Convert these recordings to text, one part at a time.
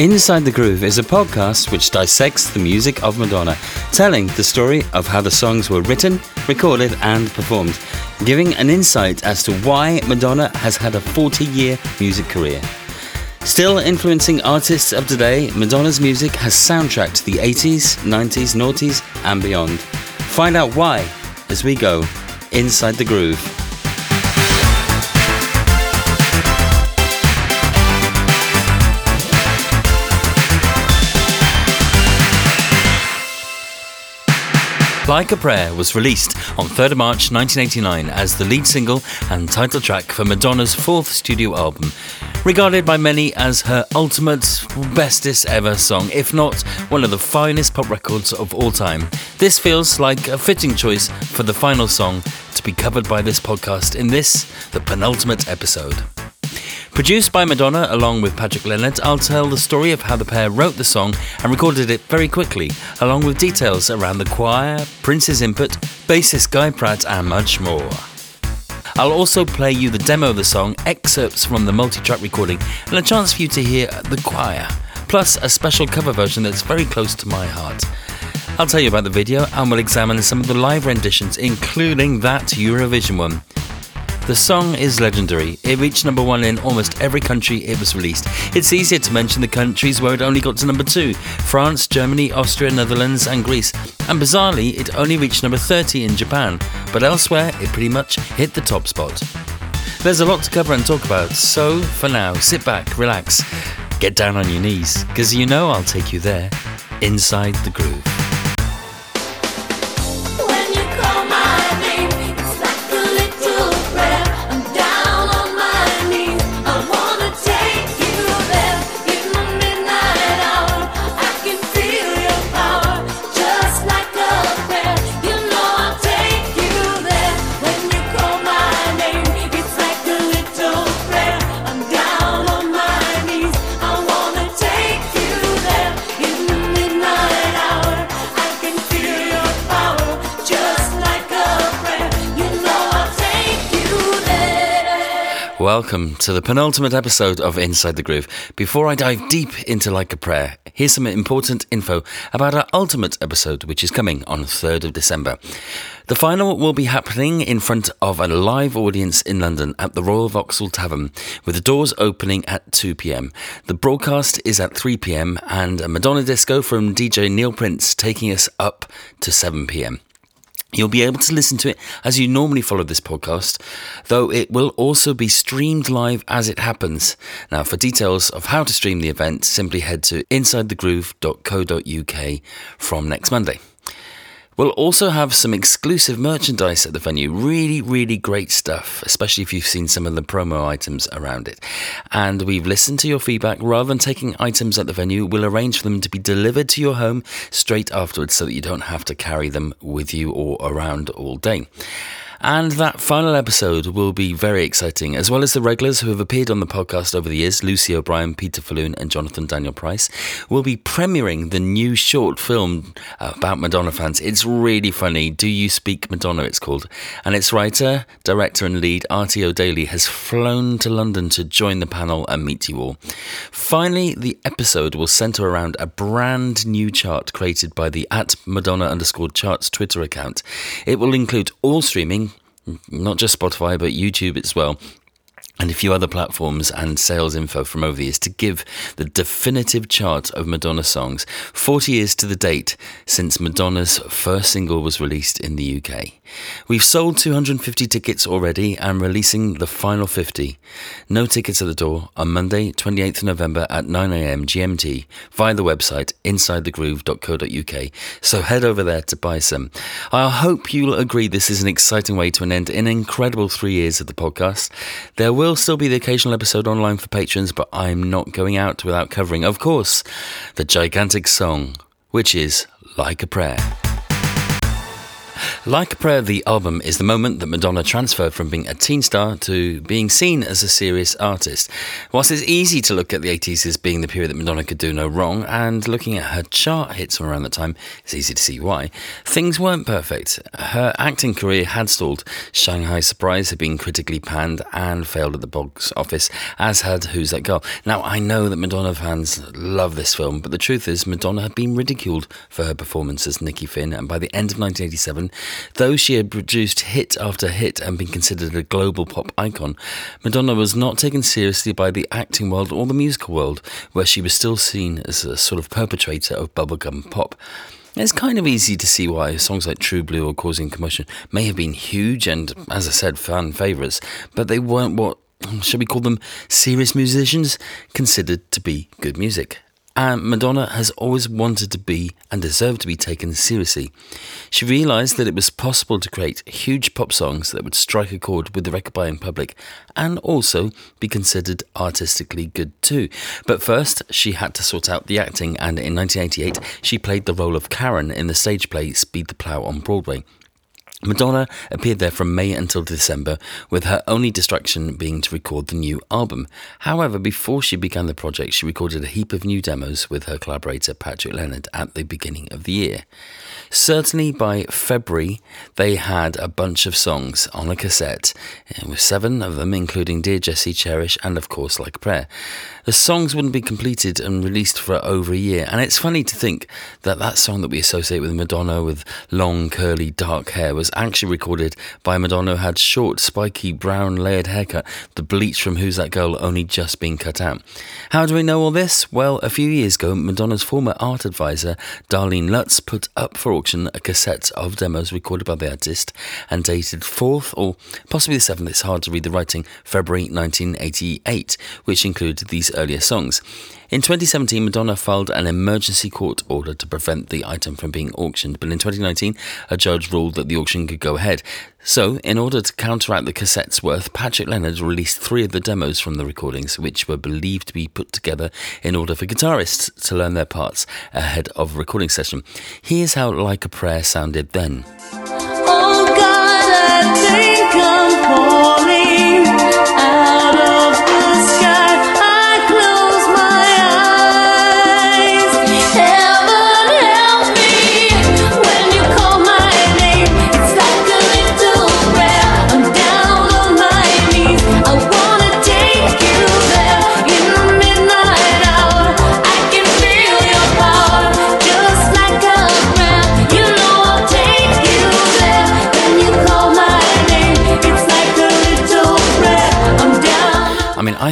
Inside the Groove is a podcast which dissects the music of Madonna, telling the story of how the songs were written, recorded, and performed, giving an insight as to why Madonna has had a 40 year music career. Still influencing artists of today, Madonna's music has soundtracked the 80s, 90s, noughties, and beyond. Find out why as we go inside the groove. Like a Prayer was released on 3rd March 1989 as the lead single and title track for Madonna's fourth studio album, regarded by many as her ultimate, bestest ever song, if not one of the finest pop records of all time. This feels like a fitting choice for the final song to be covered by this podcast in this, the penultimate episode. Produced by Madonna along with Patrick Leonard, I'll tell the story of how the pair wrote the song and recorded it very quickly, along with details around the choir, Prince's input, bassist Guy Pratt, and much more. I'll also play you the demo of the song, excerpts from the multi track recording, and a chance for you to hear the choir, plus a special cover version that's very close to my heart. I'll tell you about the video and we'll examine some of the live renditions, including that Eurovision one. The song is legendary. It reached number one in almost every country it was released. It's easier to mention the countries where it only got to number two France, Germany, Austria, Netherlands, and Greece. And bizarrely, it only reached number 30 in Japan, but elsewhere, it pretty much hit the top spot. There's a lot to cover and talk about, so for now, sit back, relax, get down on your knees, because you know I'll take you there, inside the groove. Welcome to the penultimate episode of Inside the Groove. Before I dive deep into Like a Prayer, here's some important info about our ultimate episode, which is coming on 3rd of December. The final will be happening in front of a live audience in London at the Royal Vauxhall Tavern, with the doors opening at 2 pm. The broadcast is at 3 pm, and a Madonna disco from DJ Neil Prince taking us up to 7 pm. You'll be able to listen to it as you normally follow this podcast, though it will also be streamed live as it happens. Now, for details of how to stream the event, simply head to insidethegroove.co.uk from next Monday. We'll also have some exclusive merchandise at the venue. Really, really great stuff, especially if you've seen some of the promo items around it. And we've listened to your feedback. Rather than taking items at the venue, we'll arrange for them to be delivered to your home straight afterwards so that you don't have to carry them with you or around all day. And that final episode will be very exciting, as well as the regulars who have appeared on the podcast over the years Lucy O'Brien, Peter Falloon, and Jonathan Daniel Price will be premiering the new short film uh, about Madonna fans. It's really funny. Do You Speak Madonna? It's called. And its writer, director, and lead, Artie O'Daly, has flown to London to join the panel and meet you all. Finally, the episode will centre around a brand new chart created by the at Madonna underscore charts Twitter account. It will include all streaming not just Spotify, but YouTube as well and a few other platforms and sales info from over the years to give the definitive chart of Madonna songs 40 years to the date since Madonna's first single was released in the UK. We've sold 250 tickets already and releasing the final 50. No tickets at the door on Monday, 28th November at 9am GMT via the website insidethegroove.co.uk. So head over there to buy some. I hope you'll agree this is an exciting way to end an incredible three years of the podcast. There will still be the occasional episode online for patrons, but I'm not going out without covering, of course, the gigantic song, which is Like a Prayer. Like Prayer, the album is the moment that Madonna transferred from being a teen star to being seen as a serious artist. Whilst it's easy to look at the 80s as being the period that Madonna could do no wrong, and looking at her chart hits from around that time, it's easy to see why, things weren't perfect. Her acting career had stalled. Shanghai Surprise had been critically panned and failed at the box office, as had Who's That Girl. Now, I know that Madonna fans love this film, but the truth is, Madonna had been ridiculed for her performance as Nikki Finn, and by the end of 1987, Though she had produced hit after hit and been considered a global pop icon, Madonna was not taken seriously by the acting world or the musical world, where she was still seen as a sort of perpetrator of bubblegum pop. It's kind of easy to see why songs like True Blue or Causing Commotion may have been huge and, as I said, fan favourites, but they weren't what, shall we call them, serious musicians considered to be good music and Madonna has always wanted to be and deserved to be taken seriously. She realised that it was possible to create huge pop songs that would strike a chord with the record buying public and also be considered artistically good too. But first, she had to sort out the acting, and in 1988, she played the role of Karen in the stage play Speed the Plough on Broadway. Madonna appeared there from May until December, with her only distraction being to record the new album. However, before she began the project, she recorded a heap of new demos with her collaborator Patrick Leonard at the beginning of the year. Certainly by February, they had a bunch of songs on a cassette, eh, with seven of them, including Dear Jessie, Cherish, and of course Like a Prayer. The songs wouldn't be completed and released for over a year, and it's funny to think that that song that we associate with Madonna with long, curly, dark hair was actually recorded by Madonna who had short, spiky, brown, layered haircut, the bleach from Who's That Girl only just being cut out. How do we know all this? Well, a few years ago, Madonna's former art advisor, Darlene Lutz, put up for auction a cassette of demos recorded by the artist and dated 4th or possibly the 7th, it's hard to read the writing, February 1988, which included these earlier songs. In 2017, Madonna filed an emergency court order to prevent the item from being auctioned, but in 2019, a judge ruled that the auction could go ahead. So, in order to counteract the cassette's worth, Patrick Leonard released three of the demos from the recordings, which were believed to be put together in order for guitarists to learn their parts ahead of a recording session. Here's how Like a Prayer sounded then. Oh God,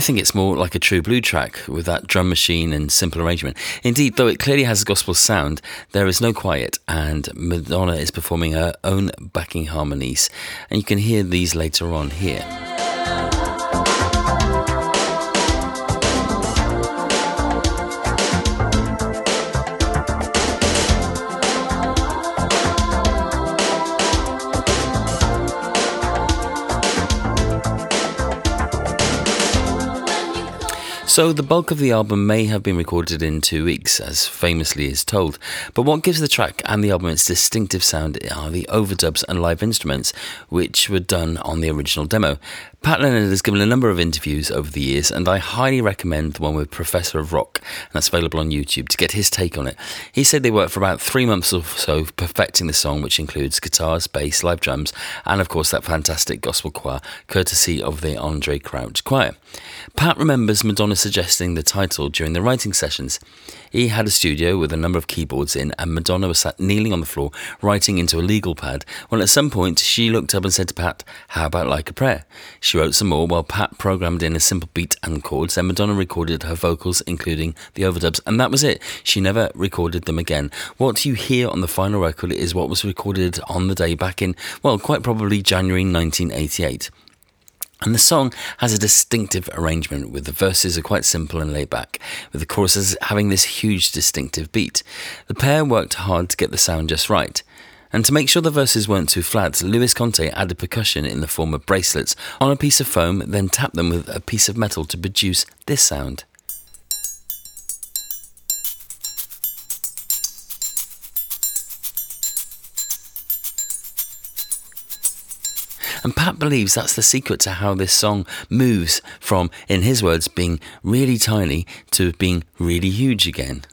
think it's more like a true blue track with that drum machine and simple arrangement. Indeed, though it clearly has a gospel sound, there is no quiet, and Madonna is performing her own backing harmonies, and you can hear these later on here. So the bulk of the album may have been recorded in two weeks, as famously is told. But what gives the track and the album its distinctive sound are the overdubs and live instruments, which were done on the original demo. Pat Leonard has given a number of interviews over the years, and I highly recommend the one with Professor of Rock, and that's available on YouTube, to get his take on it. He said they worked for about three months or so perfecting the song, which includes guitars, bass, live drums, and of course that fantastic gospel choir, courtesy of the Andraé Crouch Choir. Pat remembers Madonna suggesting the title during the writing sessions. He had a studio with a number of keyboards in, and Madonna was sat kneeling on the floor writing into a legal pad. Well, at some point, she looked up and said to Pat, How about like a prayer? Wrote some more while Pat programmed in a simple beat and chords. Then Madonna recorded her vocals, including the overdubs, and that was it. She never recorded them again. What you hear on the final record is what was recorded on the day back in, well, quite probably January 1988. And the song has a distinctive arrangement with the verses are quite simple and laid back, with the choruses having this huge distinctive beat. The pair worked hard to get the sound just right. And to make sure the verses weren't too flat, Luis Conte added percussion in the form of bracelets on a piece of foam, then tapped them with a piece of metal to produce this sound. And Pat believes that's the secret to how this song moves from, in his words, being really tiny to being really huge again.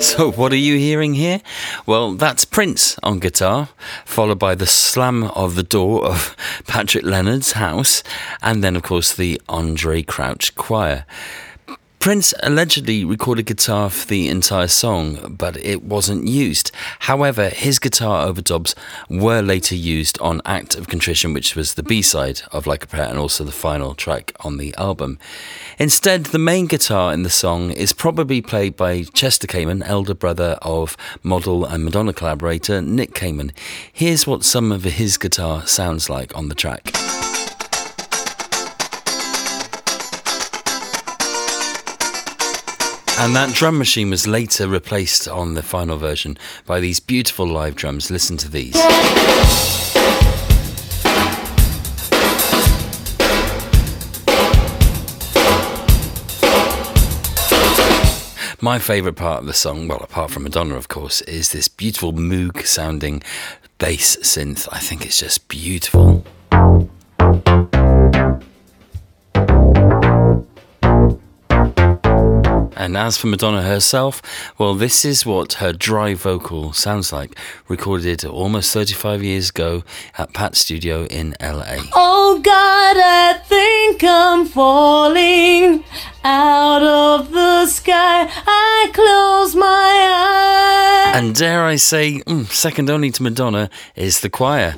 So, what are you hearing here? Well, that's Prince on guitar, followed by the slam of the door of Patrick Leonard's house, and then, of course, the Andraé Crouch Choir. Prince allegedly recorded guitar for the entire song, but it wasn't used. However, his guitar overdubs were later used on Act of Contrition, which was the B side of Like a Prayer and also the final track on the album. Instead, the main guitar in the song is probably played by Chester Kamen, elder brother of model and Madonna collaborator Nick Kamen. Here's what some of his guitar sounds like on the track. And that drum machine was later replaced on the final version by these beautiful live drums. Listen to these. My favourite part of the song, well, apart from Madonna, of course, is this beautiful Moog sounding bass synth. I think it's just beautiful. And as for Madonna herself, well, this is what her dry vocal sounds like, recorded almost 35 years ago at Pat Studio in LA. Oh God, I think I'm falling out of the sky. I close my eyes. And dare I say, mm, second only to Madonna is the choir.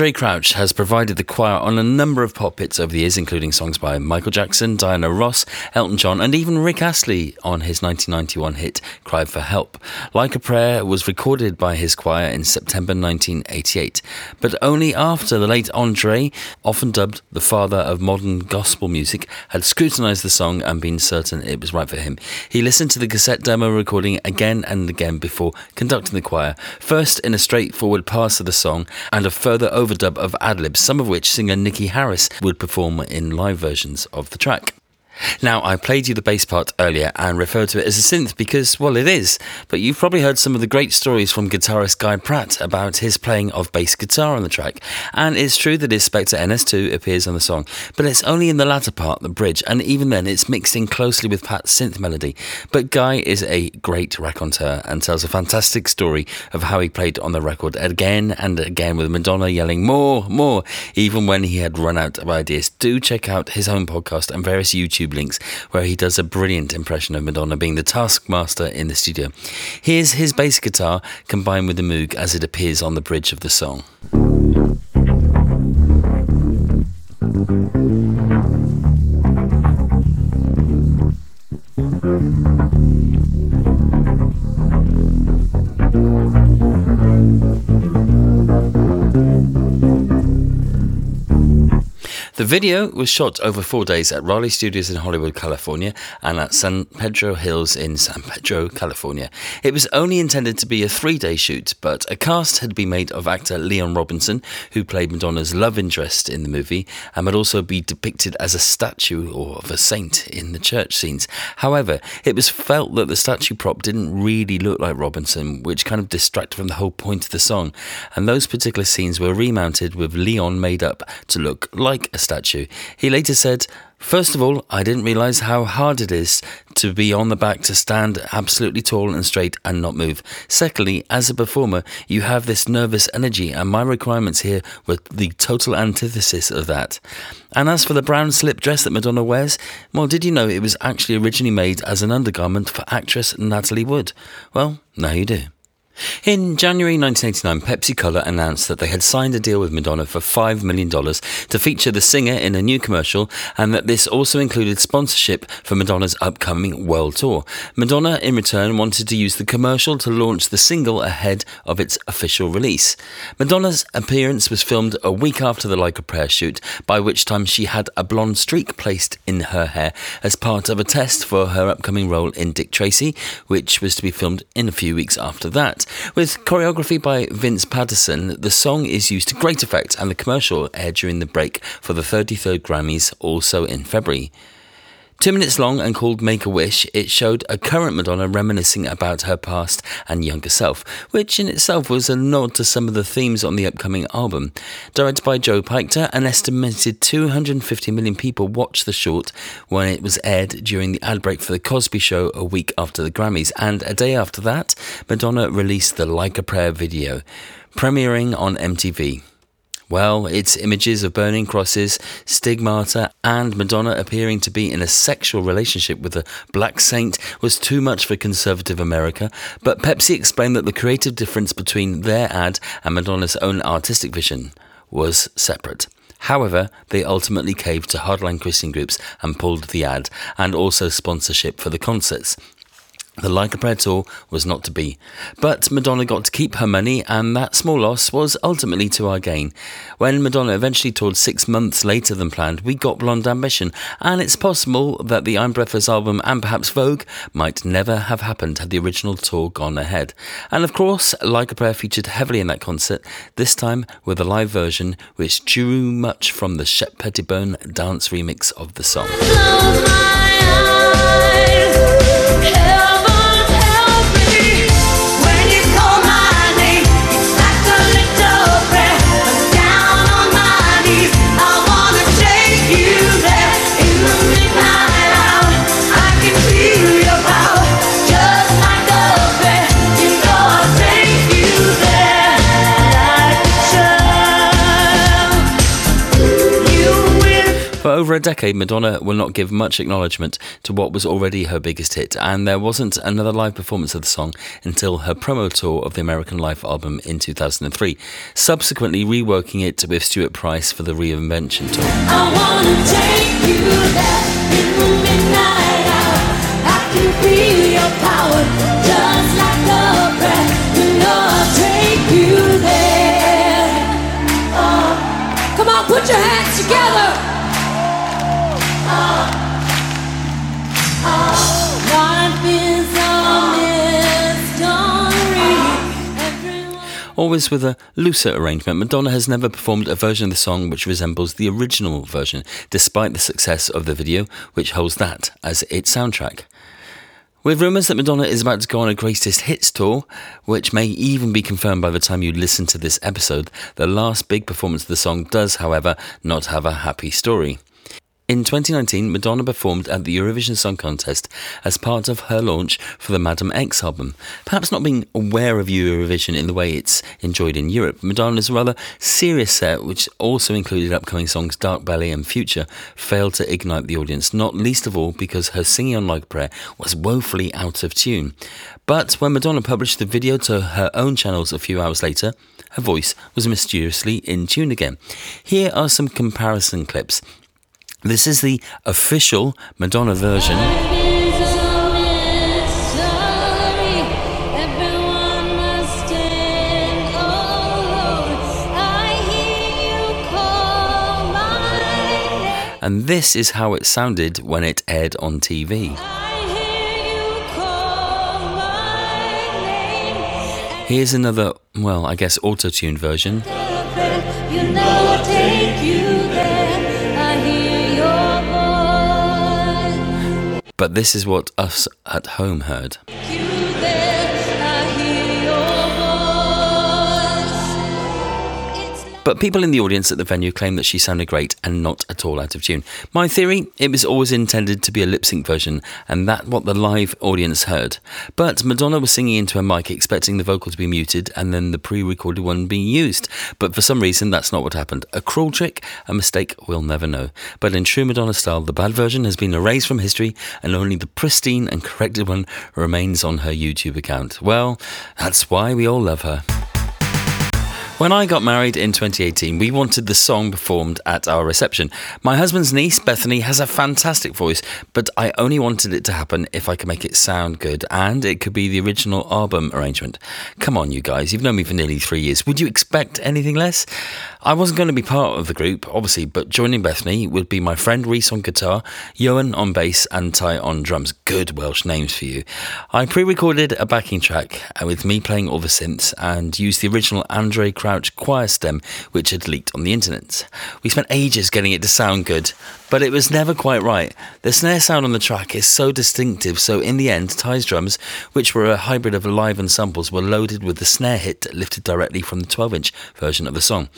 Andraé Crouch has provided the choir on a number of pop hits over the years, including songs by Michael Jackson, Diana Ross, Elton John, and even Rick Astley on his 1991 hit Cry for Help. Like a Prayer was recorded by his choir in September 1988, but only after the late Andraé, often dubbed the father of modern gospel music, had scrutinized the song and been certain it was right for him. He listened to the cassette demo recording again and again before conducting the choir, first in a straightforward pass of the song and a further overdub of ad-libs, some of which singer Nikki Harris would perform in live versions of the track. Now, I played you the bass part earlier and referred to it as a synth because, well, it is. But you've probably heard some of the great stories from guitarist Guy Pratt about his playing of bass guitar on the track. And it's true that his Spector NS2 appears on the song, but it's only in the latter part, the bridge, and even then it's mixed in closely with Pat's synth melody. But Guy is a great raconteur and tells a fantastic story of how he played on the record again and again with Madonna yelling more, more, even when he had run out of ideas. Do check out his own podcast and various YouTube links where he does a brilliant impression of Madonna being the taskmaster in the studio. Here's his bass guitar combined with the Moog as it appears on the bridge of the song. The video was shot over four days at Raleigh Studios in Hollywood, California, and at San Pedro Hills in San Pedro, California. It was only intended to be a three day shoot, but a cast had been made of actor Leon Robinson, who played Madonna's love interest in the movie, and would also be depicted as a statue or of a saint in the church scenes. However, it was felt that the statue prop didn't really look like Robinson, which kind of distracted from the whole point of the song, and those particular scenes were remounted with Leon made up to look like a statue. He later said, First of all, I didn't realize how hard it is to be on the back to stand absolutely tall and straight and not move. Secondly, as a performer, you have this nervous energy, and my requirements here were the total antithesis of that. And as for the brown slip dress that Madonna wears, well, did you know it was actually originally made as an undergarment for actress Natalie Wood? Well, now you do. In January 1989, Pepsi Cola announced that they had signed a deal with Madonna for $5 million to feature the singer in a new commercial and that this also included sponsorship for Madonna's upcoming world tour. Madonna, in return, wanted to use the commercial to launch the single ahead of its official release. Madonna's appearance was filmed a week after the Like a Prayer shoot, by which time she had a blonde streak placed in her hair as part of a test for her upcoming role in Dick Tracy, which was to be filmed in a few weeks after that. With choreography by Vince Paterson, the song is used to great effect, and the commercial aired during the break for the 33rd Grammys, also in February. Two minutes long and called Make a Wish, it showed a current Madonna reminiscing about her past and younger self, which in itself was a nod to some of the themes on the upcoming album. Directed by Joe Pytka, an estimated 250 million people watched the short when it was aired during the ad break for The Cosby Show a week after the Grammys, and a day after that, Madonna released the Like a Prayer video, premiering on MTV. Well, it's images of burning crosses, stigmata, and Madonna appearing to be in a sexual relationship with a black saint was too much for conservative America, but Pepsi explained that the creative difference between their ad and Madonna's own artistic vision was separate. However, they ultimately caved to hardline Christian groups and pulled the ad and also sponsorship for the concerts. The Like a Prayer tour was not to be, but Madonna got to keep her money, and that small loss was ultimately to our gain. When Madonna eventually toured six months later than planned, we got Blonde Ambition, and it's possible that the I'm Breathless album and perhaps Vogue might never have happened had the original tour gone ahead. And of course, Like a Prayer featured heavily in that concert, this time with a live version which drew much from the Shep Pettibone dance remix of the song. Over a decade, Madonna will not give much acknowledgement to what was already her biggest hit, and there wasn't another live performance of the song until her promo tour of the American Life album in 2003, subsequently reworking it with Stuart Price for the Reinvention tour. Always with a looser arrangement, Madonna has never performed a version of the song which resembles the original version, despite the success of the video, which holds that as its soundtrack. With rumours that Madonna is about to go on a greatest hits tour, which may even be confirmed by the time you listen to this episode, the last big performance of the song does, however, not have a happy story. In 2019, Madonna performed at the Eurovision Song Contest as part of her launch for the Madame X album. Perhaps not being aware of Eurovision in the way it's enjoyed in Europe, Madonna's rather serious set, which also included upcoming songs Dark Ballet and Future, failed to ignite the audience, not least of all because her singing on Like Prayer was woefully out of tune. But when Madonna published the video to her own channels a few hours later, her voice was mysteriously in tune again. Here are some comparison clips. This is the official Madonna version. And this is how it sounded when it aired on TV. Here's another, well, I guess auto tuned version. But this is what us at home heard. But people in the audience at the venue claim that she sounded great and not at all out of tune. My theory, it was always intended to be a lip sync version, and that what the live audience heard. But Madonna was singing into a mic expecting the vocal to be muted and then the pre recorded one being used. But for some reason, that's not what happened. A cruel trick, a mistake, we'll never know. But in true Madonna style, the bad version has been erased from history and only the pristine and corrected one remains on her YouTube account. Well, that's why we all love her. When I got married in 2018, we wanted the song performed at our reception. My husband's niece, Bethany, has a fantastic voice, but I only wanted it to happen if I could make it sound good, and it could be the original album arrangement. Come on, you guys, you've known me for nearly three years. Would you expect anything less? I wasn't going to be part of the group, obviously, but joining Bethany would be my friend Reese on guitar, Johan on bass, and Ty on drums. Good Welsh names for you. I pre recorded a backing track with me playing all the synths and used the original Andraé Crouch choir stem, which had leaked on the internet. We spent ages getting it to sound good, but it was never quite right. The snare sound on the track is so distinctive, so in the end, Ty's drums, which were a hybrid of live and samples, were loaded with the snare hit lifted directly from the 12 inch version of the song.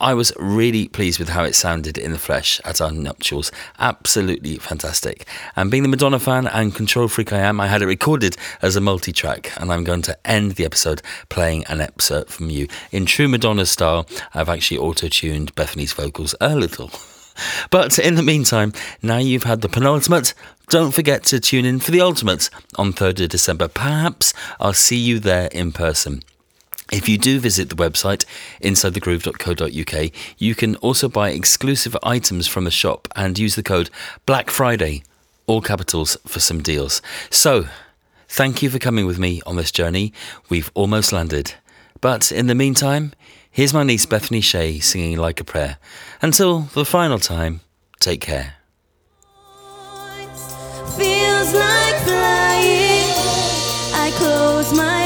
I was really pleased with how it sounded in the flesh at our nuptials. Absolutely fantastic. And being the Madonna fan and control freak I am, I had it recorded as a multi track, and I'm going to end the episode playing an excerpt from you. In true Madonna style, I've actually auto tuned Bethany's vocals a little. But in the meantime, now you've had the penultimate, don't forget to tune in for the ultimate on 3rd of December. Perhaps I'll see you there in person. If you do visit the website insidethegroove.co.uk, you can also buy exclusive items from the shop and use the code Black Friday, all capitals, for some deals. So, thank you for coming with me on this journey. We've almost landed. But in the meantime, here's my niece Bethany Shea singing like a prayer. Until the final time, take care. Feels like flying. I close my